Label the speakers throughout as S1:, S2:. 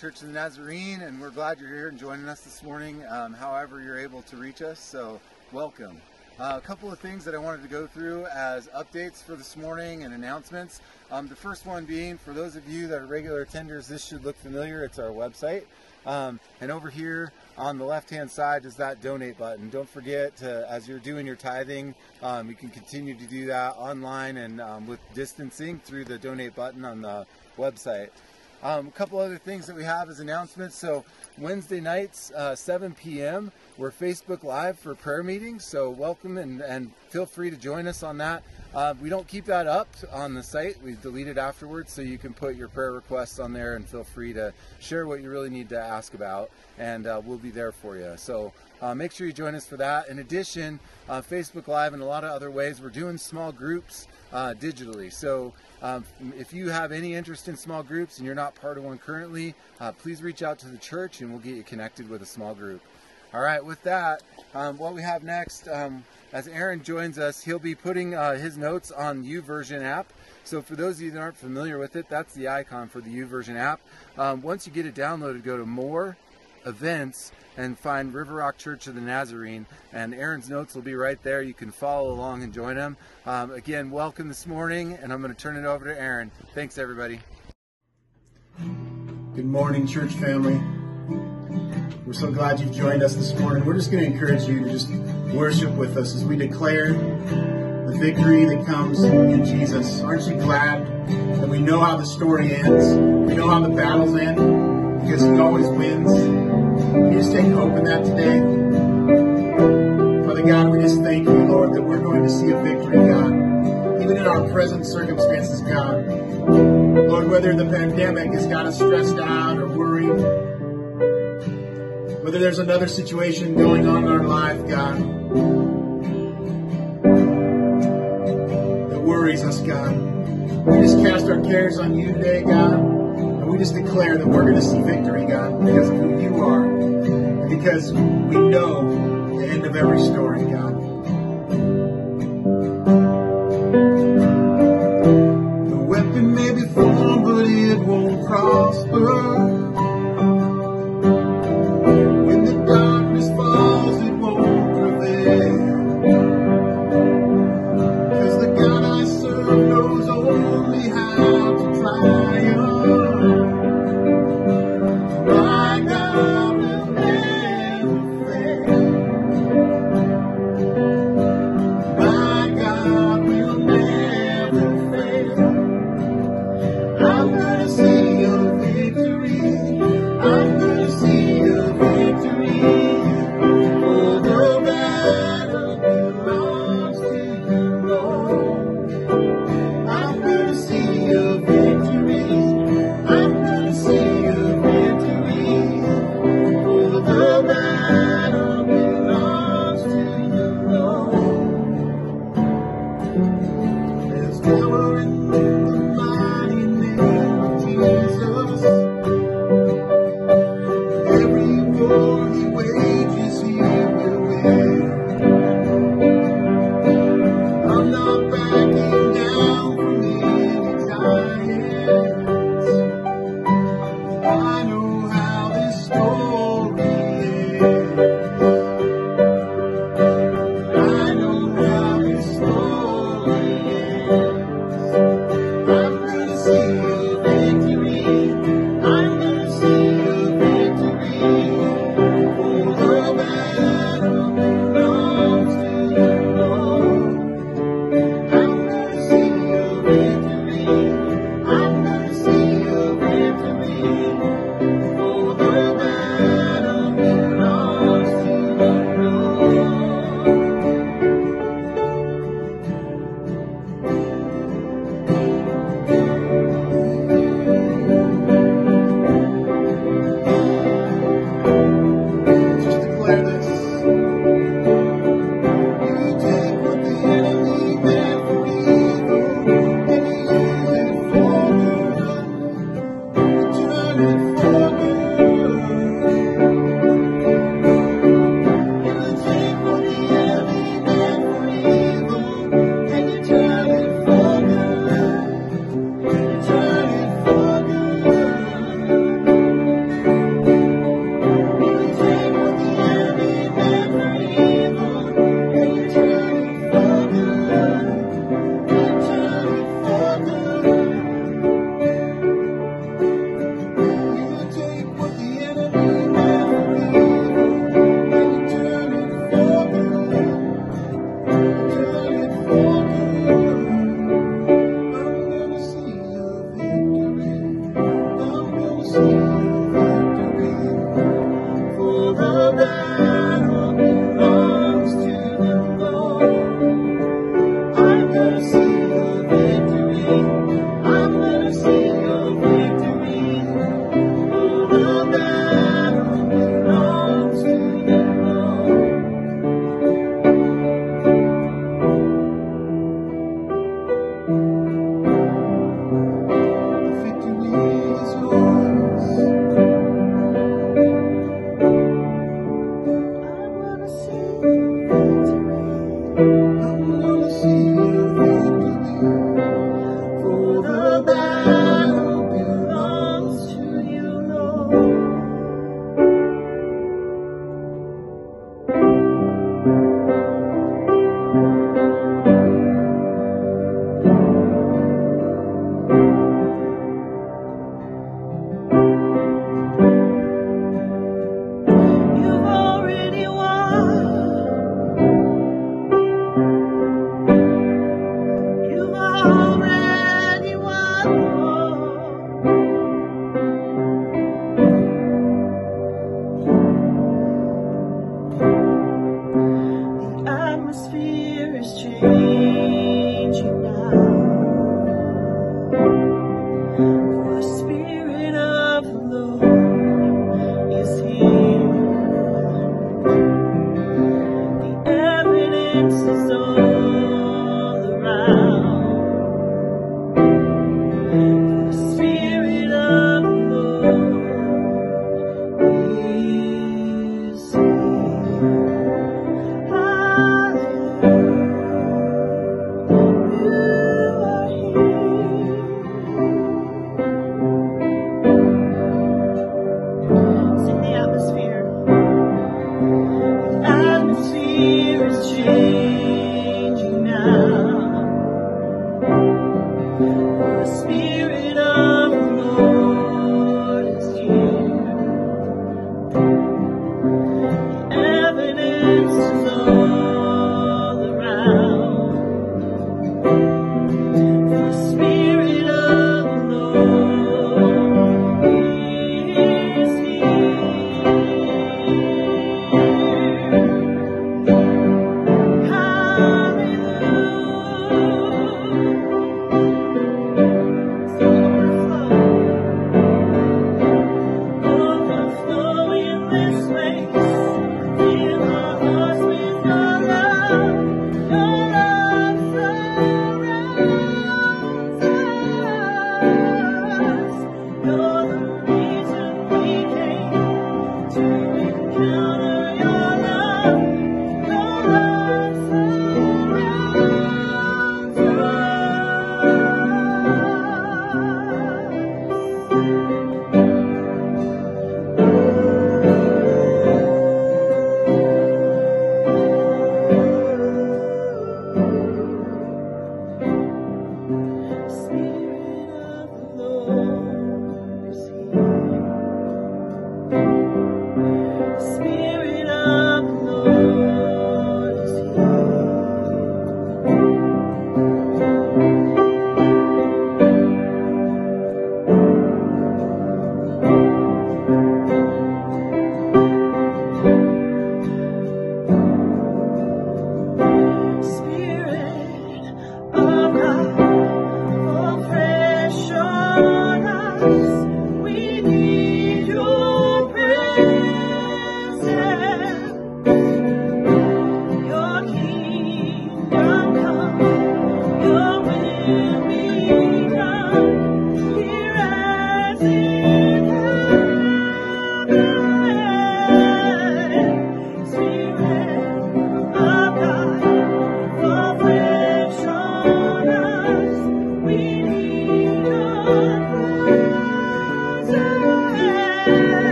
S1: Church of the Nazarene, and we're glad you're here and joining us this morning. Um, however, you're able to reach us, so welcome. Uh, a couple of things that I wanted to go through as updates for this morning and announcements. Um, the first one being, for those of you that are regular attenders, this should look familiar. It's our website. Um, and over here on the left hand side is that donate button. Don't forget to, as you're doing your tithing, um, you can continue to do that online and um, with distancing through the donate button on the website. Um, a couple other things that we have as announcements. So Wednesday nights, uh, 7 p.m., we're Facebook Live for prayer meetings. So welcome and, and feel free to join us on that. Uh, we don't keep that up on the site. We delete it afterwards, so you can put your prayer requests on there and feel free to share what you really need to ask about, and uh, we'll be there for you. So uh, make sure you join us for that. In addition, uh, Facebook Live and a lot of other ways, we're doing small groups uh, digitally. So um, if you have any interest in small groups and you're not part of one currently, uh, please reach out to the church and we'll get you connected with a small group. All right, with that, um, what we have next, um, as Aaron joins us, he'll be putting uh, his notes on YouVersion app. So for those of you that aren't familiar with it, that's the icon for the YouVersion app. Um, once you get it downloaded, go to More, Events, and find River Rock Church of the Nazarene. And Aaron's notes will be right there. You can follow along and join him. Um, again, welcome this morning, and I'm going to turn it over to Aaron. Thanks, everybody.
S2: Good morning, church family. We're so glad you've joined us this morning. We're just going to encourage you to just worship with us as we declare the victory that comes in Jesus. Aren't you glad that we know how the story ends? We know how the battles end because He always wins. You just take hope in that today? Father God, we just thank you, Lord, that we're going to see a victory, God. Even in our present circumstances, God. Lord, whether the pandemic has got us stressed out or worried, whether there's another situation going on in our life, God, that worries us, God. We just cast our cares on you today, God, and we just declare that we're going to see victory, God, because of who you are, because we know the end of every story, God.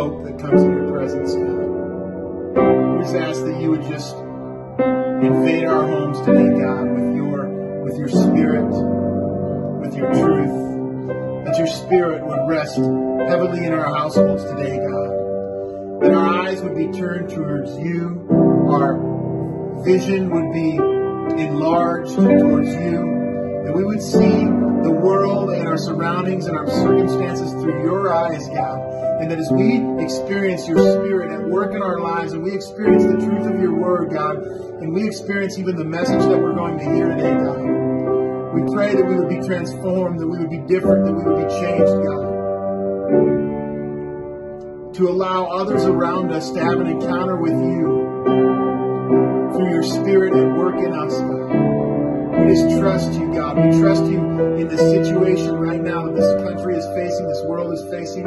S2: hope that comes in your presence God. We just ask that you would just invade our homes today, God, with your with your spirit, with your truth. That your spirit would rest heavily in our households today, God. That our eyes would be turned towards you, our vision would be enlarged towards you, that we would see the world and our surroundings and our circumstances through your eyes, God and that as we experience your spirit at work in our lives and we experience the truth of your word, God, and we experience even the message that we're going to hear today, God, we pray that we would be transformed, that we would be different, that we would be changed, God. To allow others around us to have an encounter with you through your spirit at work in us, God. We just trust you, God. We trust you in this situation right now this country is facing, this world is facing.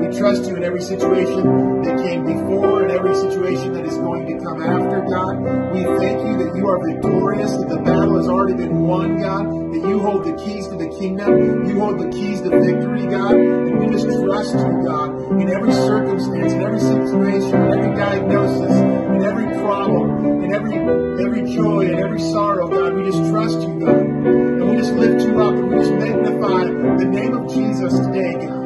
S2: We trust you in every situation that came before and every situation that is going to come after, God. We thank you that you are victorious, that the battle has already been won, God, that you hold the keys to the kingdom, you hold the keys to victory, God. And we just trust you, God, in every circumstance, in every situation, in every diagnosis, in every problem, in every every joy and every sorrow, God. We just trust you, God. And we just lift you up and we just magnify the name of Jesus today, God.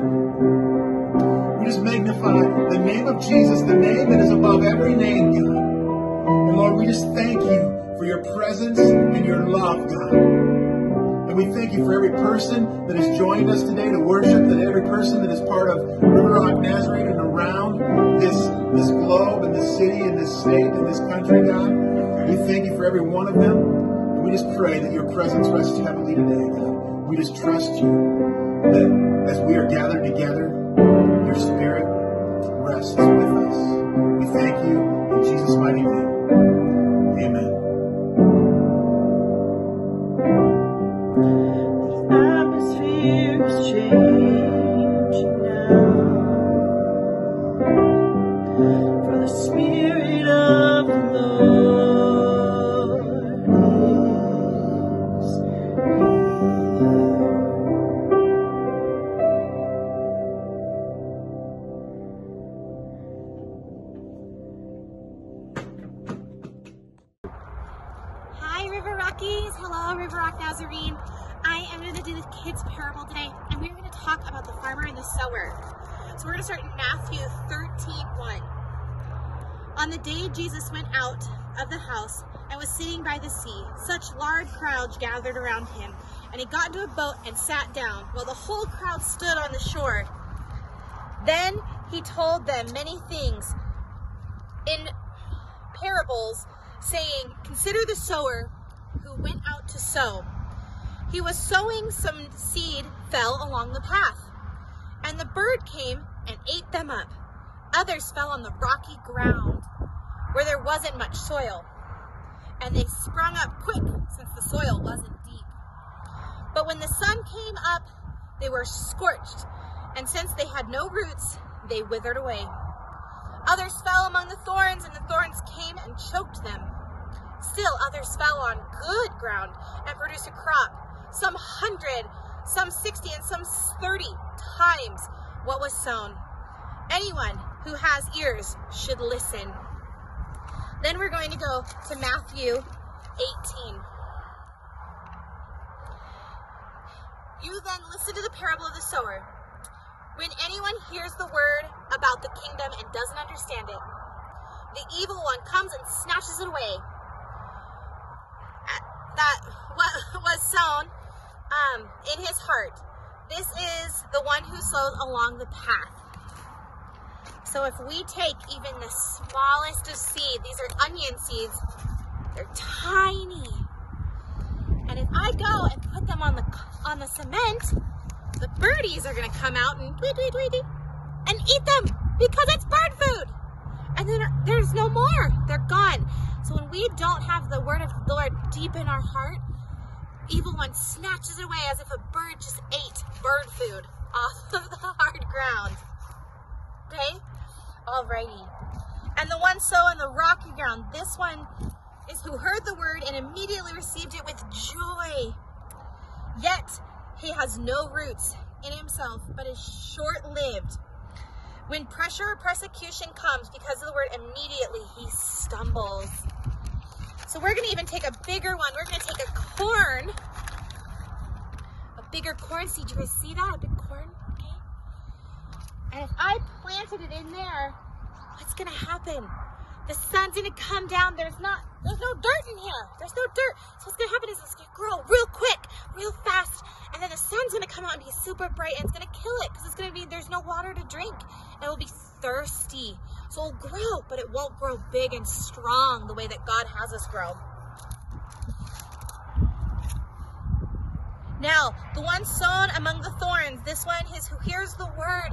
S2: We just magnify the name of Jesus, the name that is above every name, God. And Lord, we just thank you for your presence and your love, God. And we thank you for every person that has joined us today to worship, that every person that is part of River Rock Nazarene and around this, this globe and this city and this state and this country, God. We thank you for every one of them. And we just pray that your presence rests heavily today, God. We just trust you that as we are gathered together, your spirit rests with us. We thank you in Jesus' mighty name. Amen.
S3: And he got into a boat and sat down, while the whole crowd stood on the shore. Then he told them many things in parables, saying, Consider the sower who went out to sow. He was sowing, some seed fell along the path, and the bird came and ate them up. Others fell on the rocky ground where there wasn't much soil, and they sprung up quick since the soil wasn't deep. But when the sun came up, they were scorched, and since they had no roots, they withered away. Others fell among the thorns, and the thorns came and choked them. Still others fell on good ground and produced a crop, some hundred, some sixty, and some thirty times what was sown. Anyone who has ears should listen. Then we're going to go to Matthew 18. You then listen to the parable of the sower. When anyone hears the word about the kingdom and doesn't understand it, the evil one comes and snatches it away. That what was sown um, in his heart. This is the one who sows along the path. So if we take even the smallest of seed, these are onion seeds, they're tiny. And if I go and put them on the on the cement, the birdies are gonna come out and tweet, tweet, tweet, and eat them because it's bird food. And then there's no more. They're gone. So when we don't have the word of the Lord deep in our heart, evil one snatches it away as if a bird just ate bird food off of the hard ground. Okay? Alrighty. And the one sown on the rocky ground, this one is who heard the word and immediately received it with joy. Yet he has no roots in himself, but is short lived. When pressure or persecution comes because of the word, immediately he stumbles. So we're going to even take a bigger one. We're going to take a corn a bigger corn seed. You guys see that? A big corn? Okay. And if I planted it in there, what's gonna happen? The sun's gonna come down. There's not, there's no dirt in here. There's no dirt. So what's gonna happen is it's gonna grow real quick, real fast, and then the sun's gonna come out and be super bright and it's gonna kill it because it's gonna be, there's no water to drink. And it will be thirsty. So it'll grow, but it won't grow big and strong the way that God has us grow. Now, the one sown among the thorns, this one is who hears the word,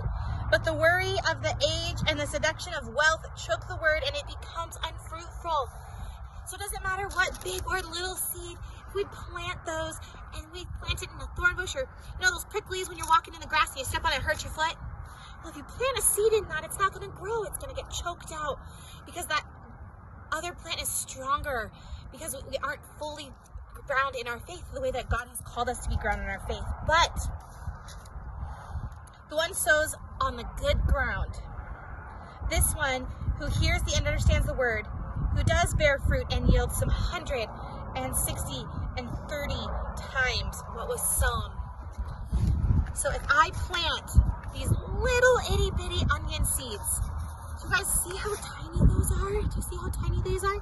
S3: but the worry of the age and the seduction of wealth choke the word and it becomes unfruitful. So it doesn't matter what big or little seed, if we plant those and we plant it in a thorn bush or, you know, those pricklies when you're walking in the grass and you step on it, hurts your foot. Well, if you plant a seed in that, it's not going to grow. It's going to get choked out because that other plant is stronger because we aren't fully grounded in our faith the way that God has called us to be grounded in our faith. But the one sows on the good ground. This one who hears the and understands the word, who does bear fruit and yields some hundred and sixty and thirty times what was sown. So if I plant these little itty bitty onion seeds, do you guys see how tiny those are? Do you see how tiny these are?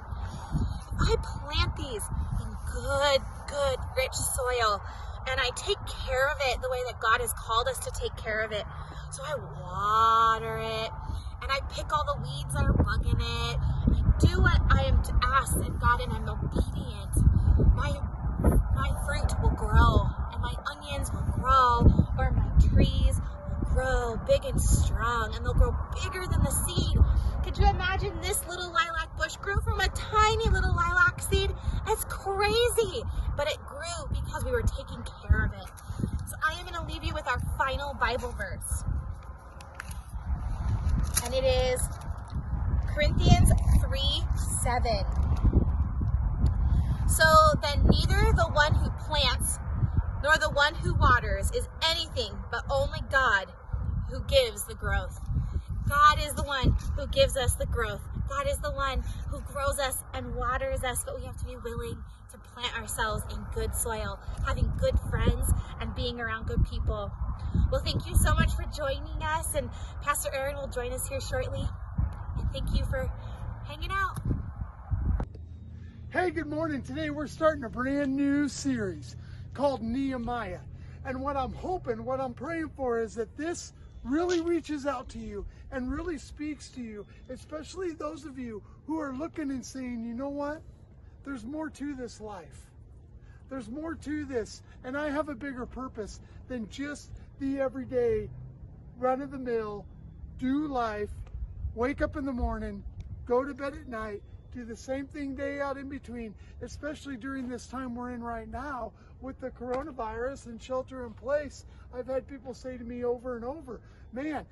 S3: I plant these in good, good, rich soil, and I take care of it the way that God has called us to take care of it. So I water it, and I pick all the weeds that are bugging it. I do what I am asked of God, and I'm obedient. My my fruit will grow, and my onions will grow, or my trees will grow big and strong, and they'll grow bigger than the seed. Could you imagine this little lilac bush grew from a tiny little lilac seed? It's crazy, but it grew because we were taking care of it. So I am going to leave you with our final Bible verse. And it is Corinthians 3 7. So then neither the one who plants nor the one who waters is anything but only God who gives the growth. God is the one who gives us the growth. God is the one who grows us and waters us, but we have to be willing to plant ourselves in good soil, having good friends, and being around good people. Well, thank you so much for joining us, and Pastor Aaron will join us here shortly. And thank you for hanging out.
S4: Hey, good morning. Today we're starting a brand new series called Nehemiah. And what I'm hoping, what I'm praying for is that this really reaches out to you and really speaks to you, especially those of you who are looking and saying, you know what? There's more to this life. There's more to this. And I have a bigger purpose than just the everyday run of the mill, do life, wake up in the morning, go to bed at night, do the same thing day out in between, especially during this time we're in right now with the coronavirus and shelter in place. I've had people say to me over and over, man,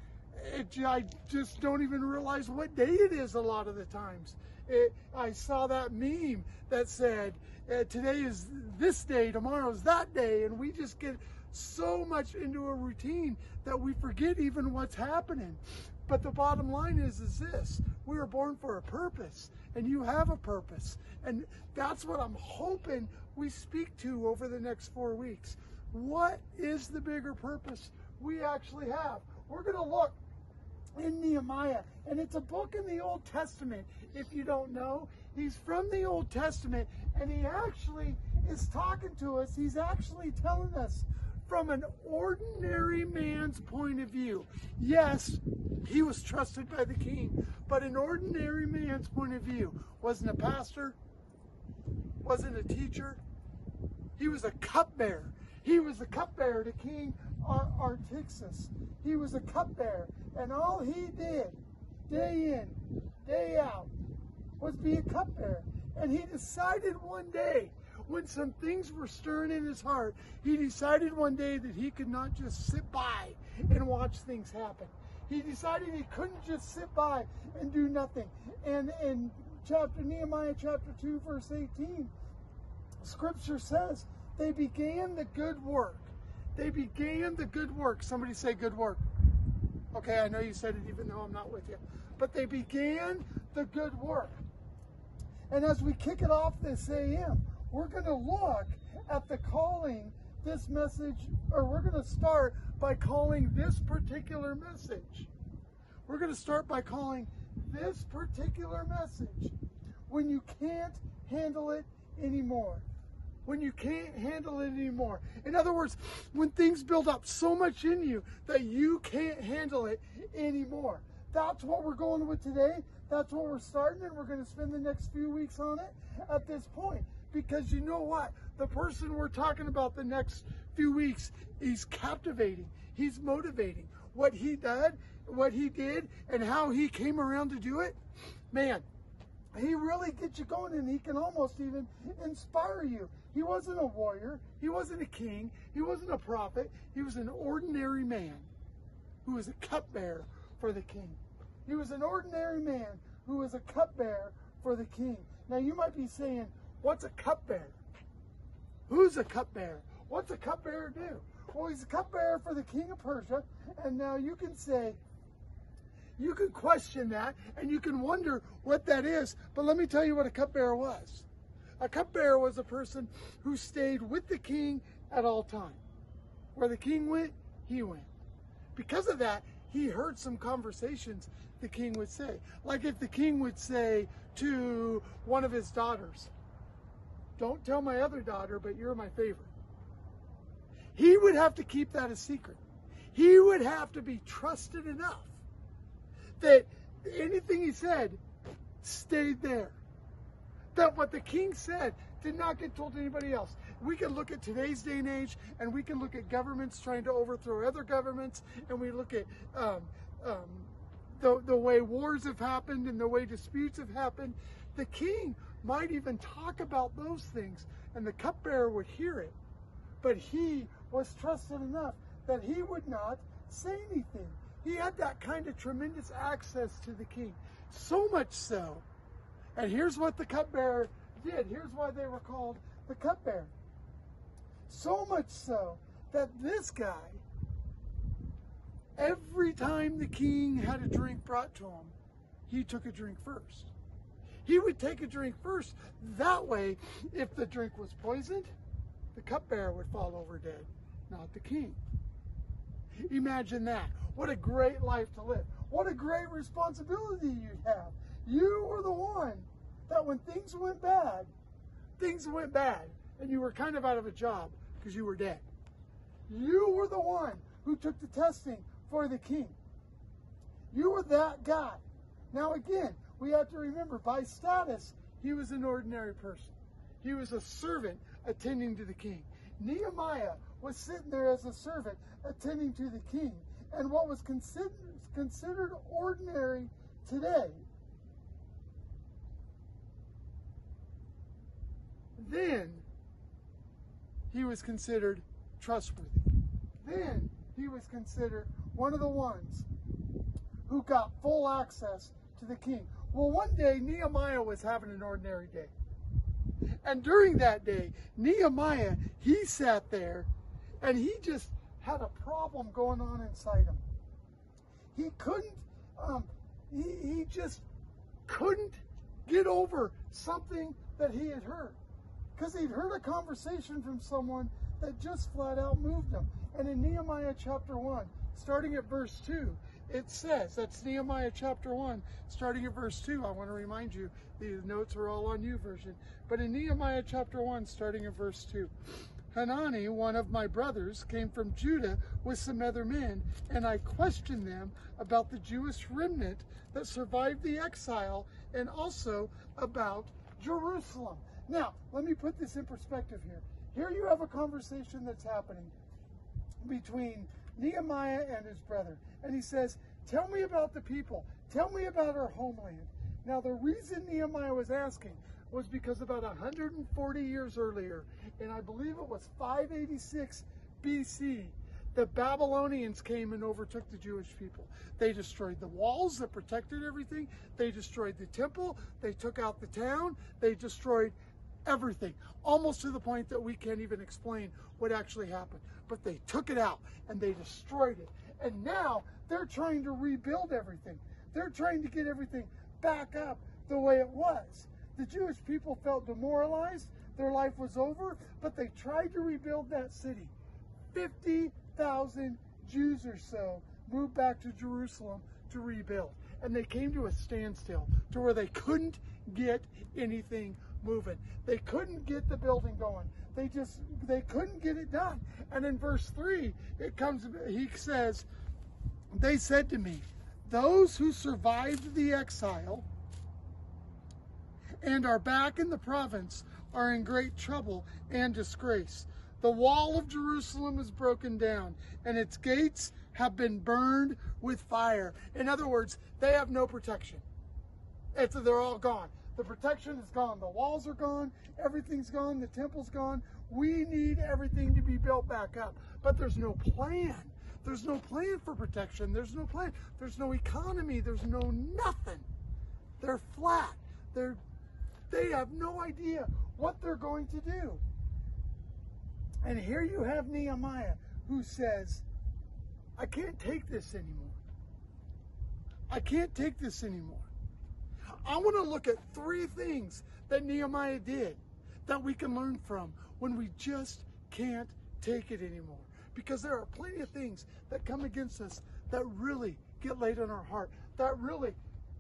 S4: it, I just don't even realize what day it is a lot of the times. It, I saw that meme that said, uh, today is this day, tomorrow is that day, and we just get so much into a routine that we forget even what's happening. But the bottom line is, is this: we were born for a purpose, and you have a purpose, and that's what I'm hoping we speak to over the next four weeks. What is the bigger purpose we actually have? We're to look in Nehemiah, and it's a book in the Old Testament. If you don't know, he's from the Old Testament, and he actually is talking to us. He's actually telling us from an ordinary man's point of view. Yes, he was trusted by the king, but an ordinary man's point of view wasn't a pastor, wasn't a teacher. He was a cupbearer. He was the cupbearer to King Ar- Artaxerxes. He was a cupbearer, and all he did, day in, day out, was be a cupbearer. And he decided one day, when some things were stirring in his heart, he decided one day that he could not just sit by and watch things happen. He decided he couldn't just sit by and do nothing. And in chapter Nehemiah chapter 2 verse 18, scripture says they began the good work. They began the good work. Somebody say good work. Okay, I know you said it even though I'm not with you. But they began the good work. And as we kick it off this AM, we're going to look at the calling this message, or we're going to start by calling this particular message. We're going to start by calling this particular message when you can't handle it anymore. When you can't handle it anymore. In other words, when things build up so much in you that you can't handle it anymore. That's what we're going with today. That's what we're starting, and we're going to spend the next few weeks on it at this point. Because you know what? The person we're talking about the next few weeks, he's captivating, he's motivating. What he did, what he did, and how he came around to do it, man, he really gets you going and he can almost even inspire you. He wasn't a warrior, he wasn't a king, he wasn't a prophet, he was an ordinary man who was a cupbearer for the king. He was an ordinary man who was a cupbearer for the king. Now you might be saying, What's a cupbearer? Who's a cupbearer? What's a cupbearer do? Well, he's a cupbearer for the king of Persia, and now you can say, you can question that and you can wonder what that is. But let me tell you what a cupbearer was. A cupbearer was a person who stayed with the king at all times. Where the king went, he went. Because of that, he heard some conversations the king would say. Like if the king would say to one of his daughters, Don't tell my other daughter, but you're my favorite. He would have to keep that a secret. He would have to be trusted enough that anything he said stayed there. That what the king said did not get told to anybody else. We can look at today's day and age, and we can look at governments trying to overthrow other governments, and we look at um, um, the, the way wars have happened and the way disputes have happened. The king might even talk about those things, and the cupbearer would hear it. But he was trusted enough that he would not say anything. He had that kind of tremendous access to the king. So much so. And here's what the cupbearer did. Here's why they were called the cupbearer. So much so that this guy, every time the king had a drink brought to him, he took a drink first. He would take a drink first. That way, if the drink was poisoned, the cupbearer would fall over dead, not the king. Imagine that. What a great life to live. What a great responsibility you'd have. You were the one that when things went bad, things went bad, and you were kind of out of a job because you were dead. You were the one who took the testing for the king. You were that guy. Now, again, we have to remember by status, he was an ordinary person. He was a servant attending to the king. Nehemiah was sitting there as a servant attending to the king. And what was considered, considered ordinary today, then he was considered trustworthy. Then he was considered one of the ones who got full access to the king. Well, one day Nehemiah was having an ordinary day. And during that day, Nehemiah, he sat there and he just had a problem going on inside him. He couldn't, um, he, he just couldn't get over something that he had heard. Because he'd heard a conversation from someone that just flat out moved him. And in Nehemiah chapter 1, starting at verse 2, it says, that's Nehemiah chapter 1, starting at verse 2. I want to remind you, these notes are all on YouVersion. But in Nehemiah chapter 1, starting at verse 2, Hanani, one of my brothers, came from Judah with some other men, and I questioned them about the Jewish remnant that survived the exile and also about Jerusalem. Now, let me put this in perspective here. Here you have a conversation that's happening between Nehemiah and his brother. And he says, Tell me about the people. Tell me about our homeland. Now, the reason Nehemiah was asking was because about 140 years earlier, and I believe it was 586 BC, the Babylonians came and overtook the Jewish people. They destroyed the walls that protected everything. They destroyed the temple. They took out the town. They destroyed everything, almost to the point that we can't even explain what actually happened. But they took it out and they destroyed it. And now they're trying to rebuild everything. They're trying to get everything back up the way it was. The Jewish people felt demoralized. their life was over, but they tried to rebuild that city. 50,000 Jews or so moved back to Jerusalem to rebuild. And they came to a standstill to where they couldn't get anything moving. They couldn't get the building going. They just they couldn't get it done. And in verse 3, it comes he says, they said to me, those who survived the exile and are back in the province are in great trouble and disgrace. The wall of Jerusalem is broken down, and its gates have been burned with fire. In other words, they have no protection. It's, they're all gone. The protection is gone. The walls are gone. Everything's gone. The temple's gone. We need everything to be built back up. But there's no plan. There's no plan for protection. There's no plan. There's no economy. There's no nothing. They're flat. They're they have no idea what they're going to do. And here you have Nehemiah who says, I can't take this anymore. I can't take this anymore. I want to look at three things that Nehemiah did that we can learn from when we just can't take it anymore. Because there are plenty of things that come against us that really get laid on our heart, that really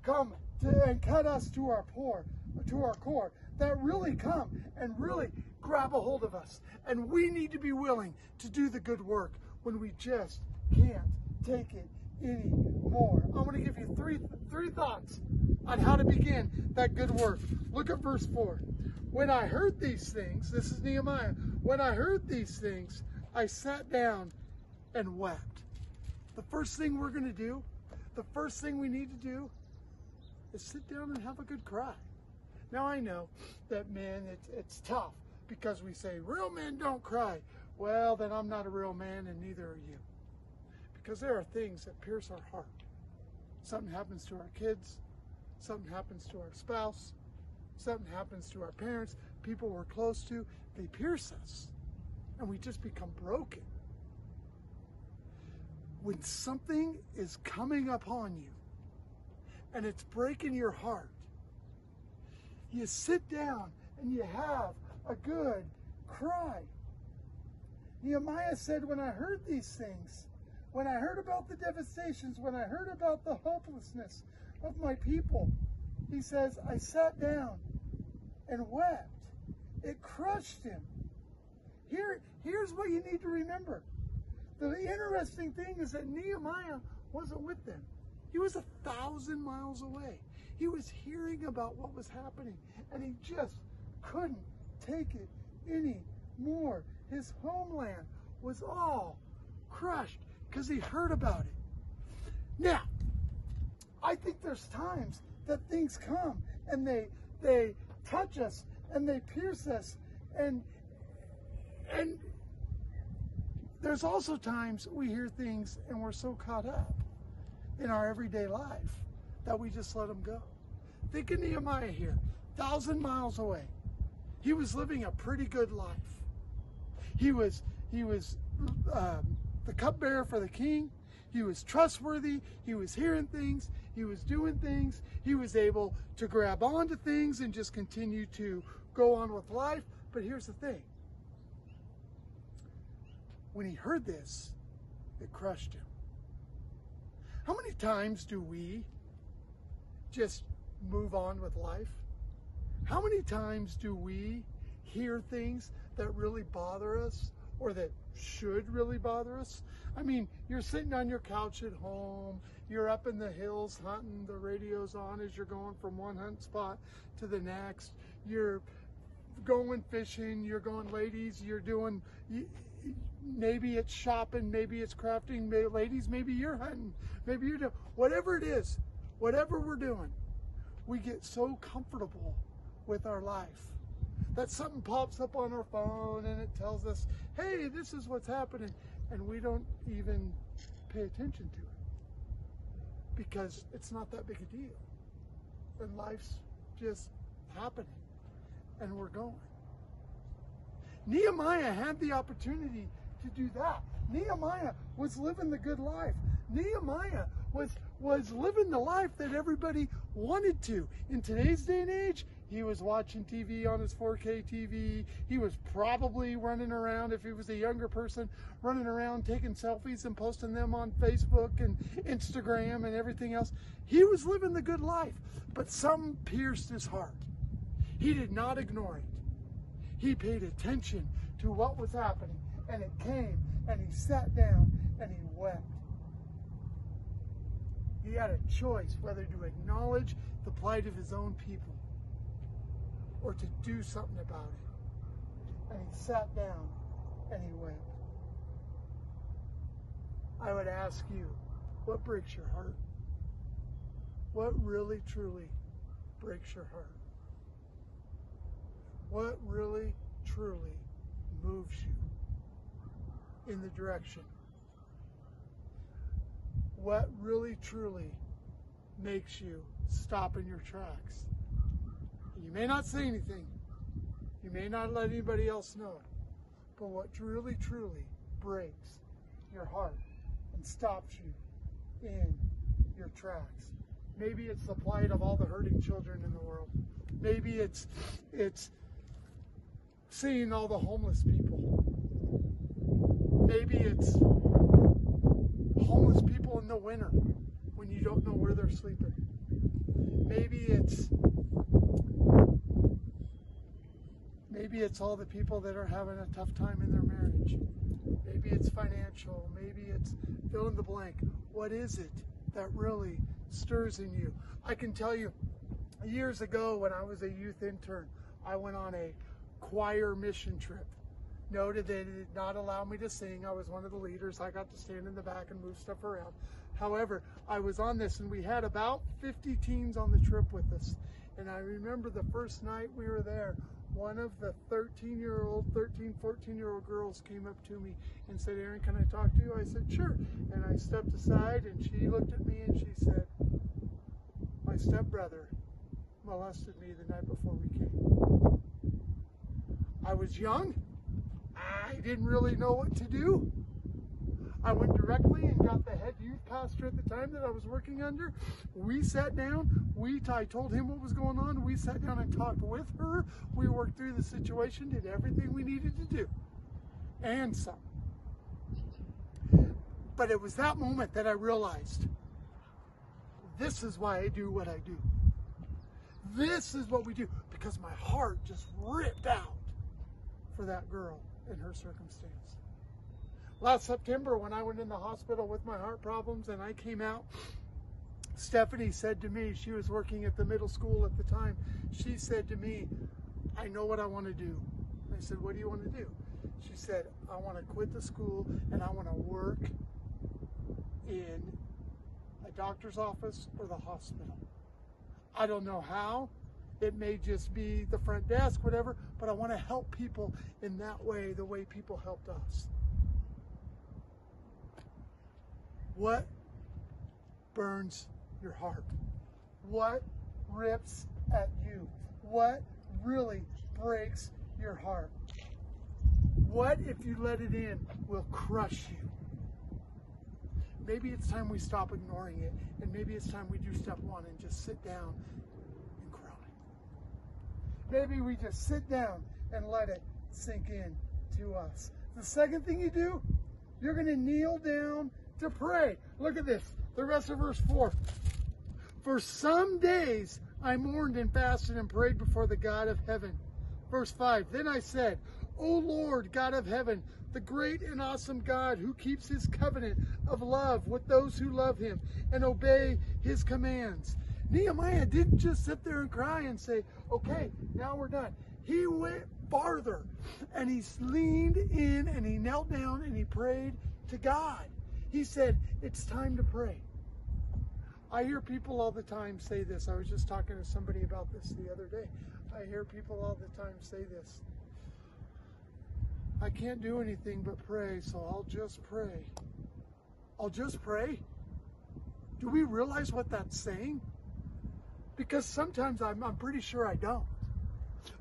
S4: come to, and cut us to our core, to our core, that really come and really grab a hold of us. And we need to be willing to do the good work when we just can't take it anymore. I'm going to give you three three thoughts on how to begin that good work. Look at verse 4. When I heard these things, this is Nehemiah. When I heard these things, I sat down and wept. The first thing we're going to do, the first thing we need to do is sit down and have a good cry. Now I know that men, it's, it's tough because we say real men don't cry. Well, then I'm not a real man and neither are you. Because there are things that pierce our heart. Something happens to our kids, something happens to our spouse, something happens to our parents, people we're close to, they pierce us and we just become broken. When something is coming upon you and it's breaking your heart, you sit down and you have a good cry. Nehemiah said, When I heard these things, when I heard about the devastations, when I heard about the hopelessness of my people, he says, I sat down and wept. It crushed him. Here, here's what you need to remember. The interesting thing is that Nehemiah wasn't with them. He was a thousand miles away. He was hearing about what was happening, and he just couldn't take it anymore. His homeland was all crushed because he heard about it. Now, I think there's times that things come and they they touch us and they pierce us and and there's also times we hear things and we're so caught up in our everyday life that we just let them go. Think of Nehemiah here, thousand miles away. He was living a pretty good life. He was he was um, the cupbearer for the king. He was trustworthy. He was hearing things. He was doing things. He was able to grab onto things and just continue to go on with life. But here's the thing when he heard this, it crushed him. How many times do we just move on with life? How many times do we hear things that really bother us or that should really bother us? I mean, you're sitting on your couch at home, you're up in the hills hunting, the radio's on as you're going from one hunt spot to the next. You're going fishing, you're going ladies, you're doing maybe it's shopping, maybe it's crafting, maybe, ladies, maybe you're hunting, maybe you're doing whatever it is, whatever we're doing, we get so comfortable with our life that something pops up on our phone and it tells us, hey, this is what's happening, and we don't even pay attention to it because it's not that big a deal. And life's just happening and we're going. Nehemiah had the opportunity to do that. Nehemiah was living the good life. Nehemiah was was living the life that everybody wanted to. In today's day and age, He was watching TV on his 4K TV. He was probably running around, if he was a younger person, running around taking selfies and posting them on Facebook and Instagram and everything else. He was living the good life, but some pierced his heart. He did not ignore it. He paid attention to what was happening, and it came, and he sat down and he wept. He had a choice whether to acknowledge the plight of his own people or to do something about it. And he sat down and he wept. I would ask you, what breaks your heart? What really, truly breaks your heart? What really, truly moves you in the direction? What really, truly makes you stop in your tracks? You may not say anything. You may not let anybody else know. But what really, truly breaks your heart and stops you in your tracks. Maybe it's the plight of all the hurting children in the world. Maybe it's it's seeing all the homeless people. Maybe it's homeless people in the winter when you don't know where they're sleeping. Maybe it's maybe it's all the people that are having a tough time in their marriage. Maybe it's financial. Maybe it's fill in the blank. What is it that really stirs in you? I can tell you years ago when I was a youth intern, I went on a choir mission trip. Noted they did not allow me to sing. I was one of the leaders. I got to stand in the back and move stuff around. However, I was on this and we had about 50 teens on the trip with us. And I remember the first night we were there, one of the 13 year old, 13, 14 year old girls came up to me and said, Aaron, can I talk to you? I said, sure. And I stepped aside and she looked at me and she said, my stepbrother molested me the night before we came. I was young. I didn't really know what to do. I went directly and got the head youth pastor at the time that I was working under. We sat down. We I told him what was going on. We sat down and talked with her. We worked through the situation, did everything we needed to do, and some. But it was that moment that I realized this is why I do what I do. This is what we do because my heart just ripped out for that girl in her circumstance. Last September, when I went in the hospital with my heart problems and I came out, Stephanie said to me, she was working at the middle school at the time, she said to me, I know what I want to do. I said, What do you want to do? She said, I want to quit the school and I want to work in a doctor's office or the hospital. I don't know how. It may just be the front desk, whatever, but I want to help people in that way, the way people helped us. What burns your heart? What rips at you? What really breaks your heart? What, if you let it in, will crush you? Maybe it's time we stop ignoring it, and maybe it's time we do step one and just sit down. Maybe we just sit down and let it sink in to us. The second thing you do, you're going to kneel down to pray. Look at this, the rest of verse 4. For some days I mourned and fasted and prayed before the God of heaven. Verse 5 Then I said, O Lord, God of heaven, the great and awesome God who keeps his covenant of love with those who love him and obey his commands. Nehemiah didn't just sit there and cry and say, Okay, now we're done. He went farther and he leaned in and he knelt down and he prayed to God. He said, It's time to pray. I hear people all the time say this. I was just talking to somebody about this the other day. I hear people all the time say this. I can't do anything but pray, so I'll just pray. I'll just pray. Do we realize what that's saying? Because sometimes I'm, I'm pretty sure I don't.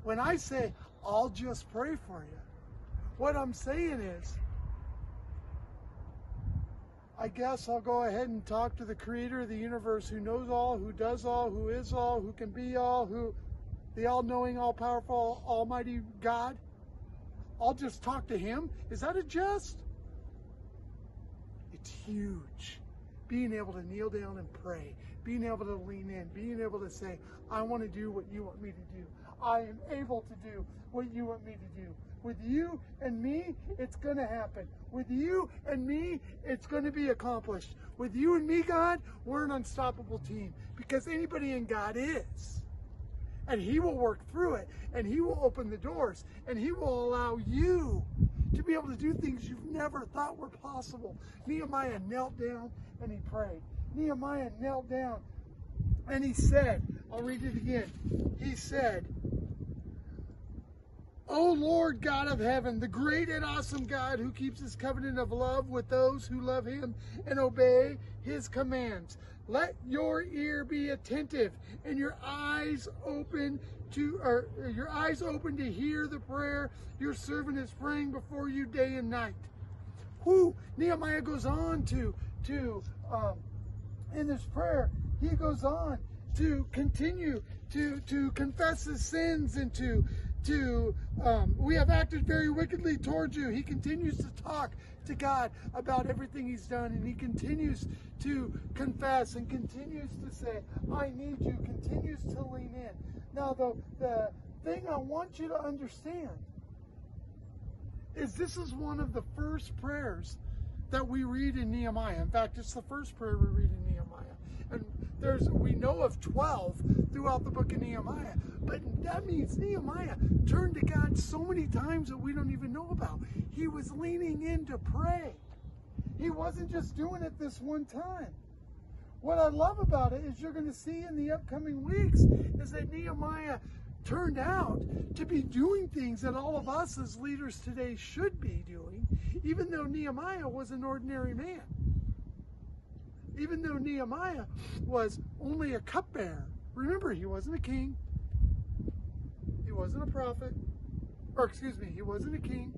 S4: When I say, I'll just pray for you, what I'm saying is, I guess I'll go ahead and talk to the creator of the universe who knows all, who does all, who is all, who can be all, who. the all knowing, all powerful, almighty God? I'll just talk to him? Is that a just? It's huge. Being able to kneel down and pray, being able to lean in, being able to say, I want to do what you want me to do. I am able to do what you want me to do. With you and me, it's going to happen. With you and me, it's going to be accomplished. With you and me, God, we're an unstoppable team because anybody in God is. And He will work through it and He will open the doors and He will allow you to be able to do things you've never thought were possible. Nehemiah knelt down and he prayed. Nehemiah knelt down and he said, I'll read it again. He said, O Lord God of heaven, the great and awesome God who keeps his covenant of love with those who love him and obey his commands. Let your ear be attentive and your eyes open to or your eyes open to hear the prayer your servant is praying before you day and night. Who Nehemiah goes on to to um, in this prayer, he goes on to continue to to confess his sins and to to um, we have acted very wickedly towards you. He continues to talk to God about everything he's done, and he continues to confess and continues to say, "I need you." Continues to lean in. Now, the the thing I want you to understand is this is one of the first prayers that we read in Nehemiah. In fact, it's the first prayer we read in Nehemiah. And there's we know of 12 throughout the book of Nehemiah. But that means Nehemiah turned to God so many times that we don't even know about. He was leaning in to pray. He wasn't just doing it this one time. What I love about it is you're going to see in the upcoming weeks is that Nehemiah turned out to be doing things that all of us as leaders today should be doing, even though Nehemiah was an ordinary man. Even though Nehemiah was only a cupbearer. Remember, he wasn't a king, he wasn't a prophet, or excuse me, he wasn't a king.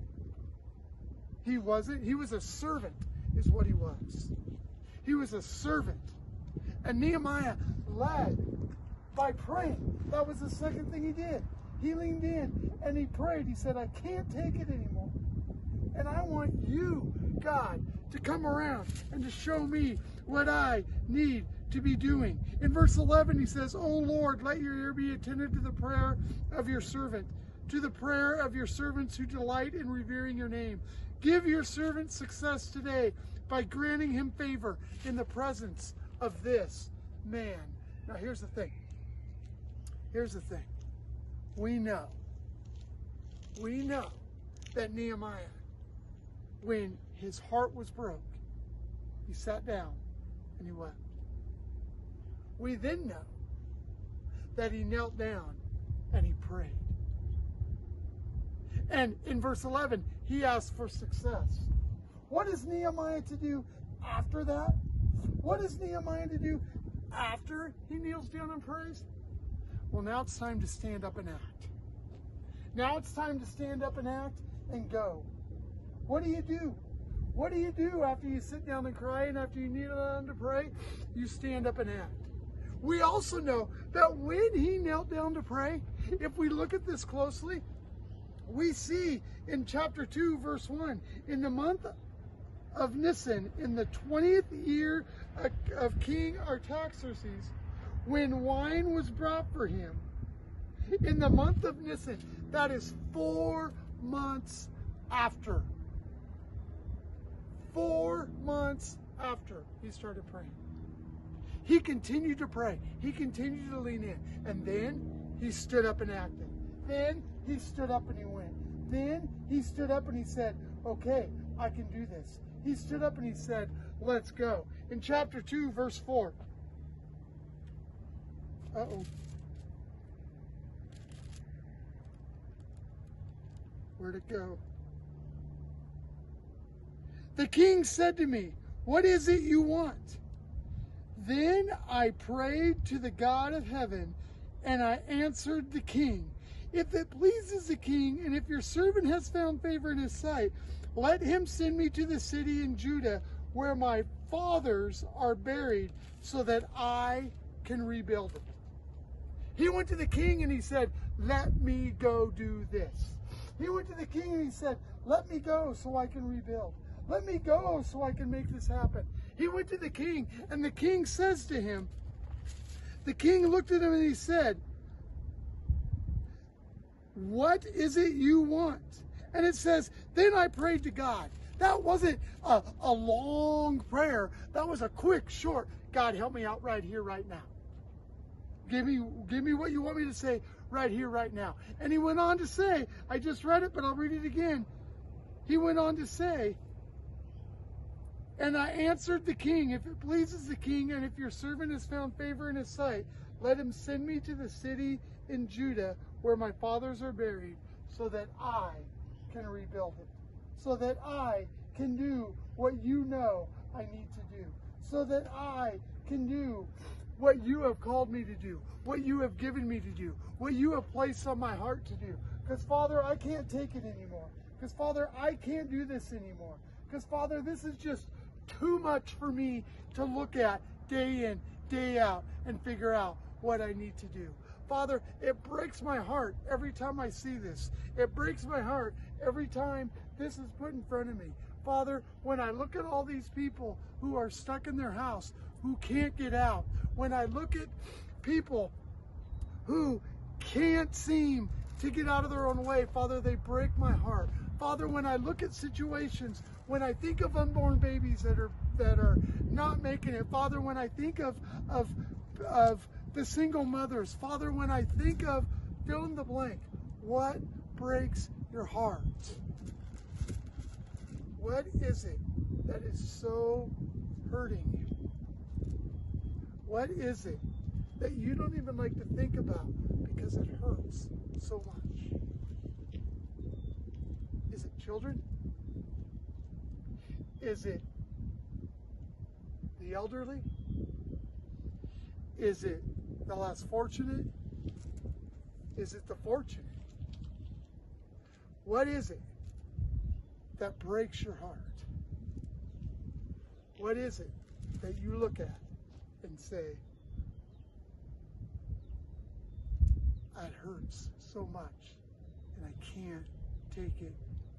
S4: He wasn't, he was a servant, is what he was. He was a servant. And Nehemiah led by praying. That was the second thing he did. He leaned in and he prayed. He said, I can't take it anymore. And I want you, God, to come around and to show me what I need to be doing. In verse 11, he says, O Lord, let your ear be attentive to the prayer of your servant, to the prayer of your servants who delight in revering your name. Give your servant success today by granting him favor in the presence of this man. Now, here's the thing. Here's the thing. We know, we know that Nehemiah, when his heart was broke, he sat down and he wept. We then know that he knelt down and he prayed. And in verse 11, he asked for success. What is Nehemiah to do after that? What is Nehemiah to do after he kneels down and prays? Well, now it's time to stand up and act. Now it's time to stand up and act and go. What do you do? What do you do after you sit down and cry and after you kneel down to pray? You stand up and act. We also know that when he knelt down to pray, if we look at this closely, we see in chapter 2, verse 1, in the month of Nisan, in the 20th year of King Artaxerxes, when wine was brought for him, in the month of Nisan, that is four months after. Four months after he started praying. He continued to pray. He continued to lean in. And then he stood up and acted. Then he stood up and he went. Then he stood up and he said, Okay, I can do this. He stood up and he said, Let's go. In chapter 2, verse 4. Uh oh. Where'd it go? The king said to me, What is it you want? Then I prayed to the God of heaven, and I answered the king, If it pleases the king, and if your servant has found favor in his sight, let him send me to the city in Judah where my fathers are buried, so that I can rebuild it. He went to the king and he said, Let me go do this. He went to the king and he said, Let me go so I can rebuild. Let me go so I can make this happen. He went to the king and the king says to him, The king looked at him and he said, What is it you want? And it says, Then I prayed to God. That wasn't a, a long prayer. That was a quick, short, God help me out right here, right now. Give me, give me what you want me to say right here, right now. And he went on to say, I just read it, but I'll read it again. He went on to say, and I answered the king, if it pleases the king, and if your servant has found favor in his sight, let him send me to the city in Judah where my fathers are buried, so that I can rebuild it. So that I can do what you know I need to do. So that I can do what you have called me to do, what you have given me to do, what you have placed on my heart to do. Because, Father, I can't take it anymore. Because, Father, I can't do this anymore. Because, Father, this is just too much for me to look at day in, day out, and figure out what I need to do. Father, it breaks my heart every time I see this. It breaks my heart every time this is put in front of me. Father, when I look at all these people who are stuck in their house, who can't get out, when I look at people who can't seem to get out of their own way, Father, they break my heart. Father, when I look at situations, when I think of unborn babies that are that are not making it, Father, when I think of of of the single mothers, Father, when I think of fill in the blank, what breaks your heart? What is it that is so hurting you? What is it that you don't even like to think about because it hurts so much? Children? Is it the elderly? Is it the less fortunate? Is it the fortunate? What is it that breaks your heart? What is it that you look at and say, it hurts so much and I can't take it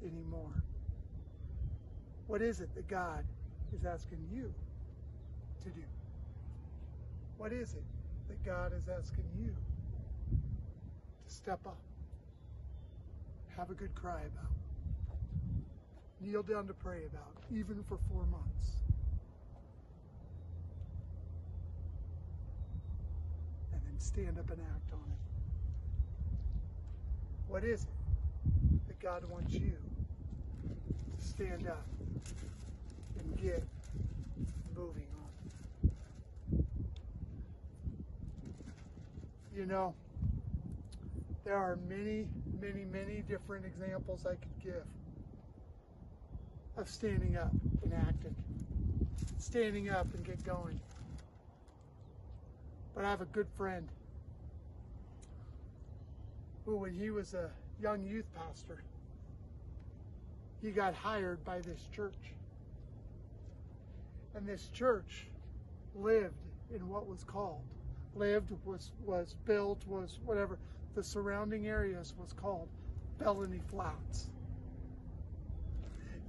S4: anymore? What is it that God is asking you to do? What is it that God is asking you to step up? Have a good cry about. Kneel down to pray about, even for four months. And then stand up and act on it. What is it that God wants you stand up and get moving on? You know, there are many, many, many different examples I could give of standing up and acting, standing up and get going. But I have a good friend who, when he was a young youth pastor, he got hired by this church. And this church lived in what was called, lived, was, was built, was whatever, the surrounding areas was called Felony Flats.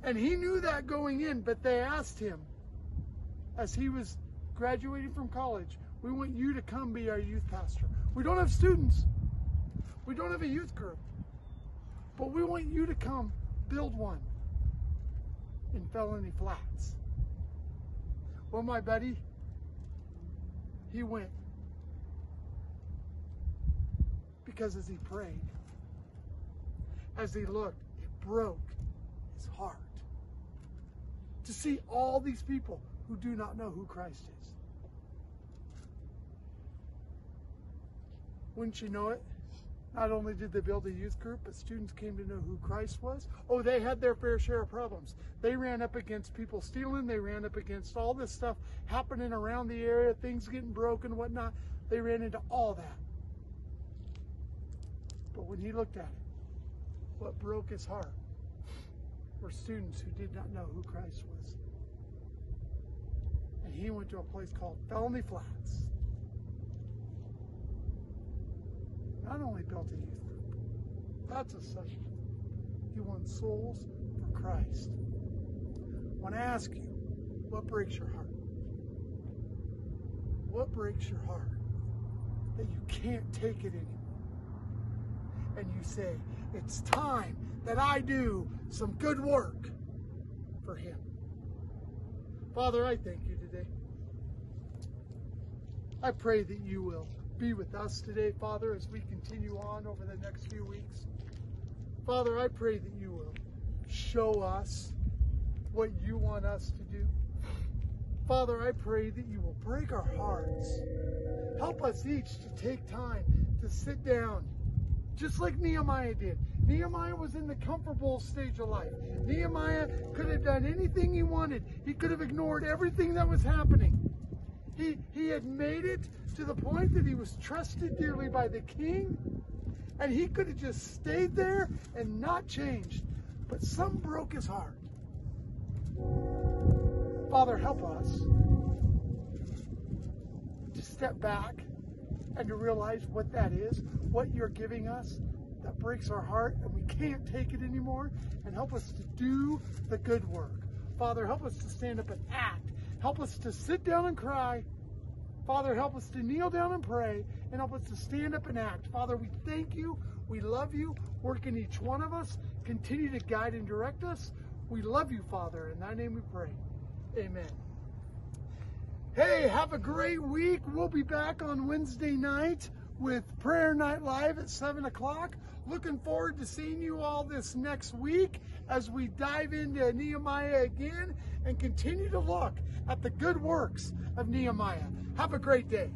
S4: And he knew that going in, but they asked him as he was graduating from college, we want you to come be our youth pastor. We don't have students. We don't have a youth group. But we want you to come build one in Felony Flats. Well, my buddy, he went. Because as he prayed, as he looked, it broke his heart to see all these people who do not know who Christ is. Wouldn't you know it? Not only did they build a youth group, but students came to know who Christ was. Oh, they had their fair share of problems. They ran up against people stealing. They ran up against all this stuff happening around the area, things getting broken, whatnot. They ran into all that. But when he looked at it, what broke his heart were students who did not know who Christ was. And he went to a place called Felony Flats. Not only built a youth group, that's a session. He won souls for Christ. I want to ask you, what breaks your heart? What breaks your heart that you can't take it anymore? And you say, it's time that I do some good work for Him. Father, I thank you today. I pray that you will be with us today, Father, as we continue on over the next few weeks. Father, I pray that you will show us what you want us to do. Father, I pray that you will break our hearts. Help us each to take time to sit down, just like Nehemiah did. Nehemiah was in the comfortable stage of life. Nehemiah could have done anything he wanted, he could have ignored everything that was happening. He, he had made it to the point that he was trusted dearly by the king, and he could have just stayed there and not changed. But some broke his heart. Father, help us to step back and to realize what that is, what you're giving us that breaks our heart and we can't take it anymore, and help us to do the good work. Father, help us to stand up and act. Help us to sit down and cry. Father, help us to kneel down and pray, and help us to stand up and act. Father, we thank you. We love you. Work in each one of us. Continue to guide and direct us. We love you, Father. In thy name we pray. Amen. Hey, have a great week. We'll be back on Wednesday night with Prayer Night Live at 7 o'clock. Looking forward to seeing you all this next week as we dive into Nehemiah again and continue to look at the good works of Nehemiah. Have a great day.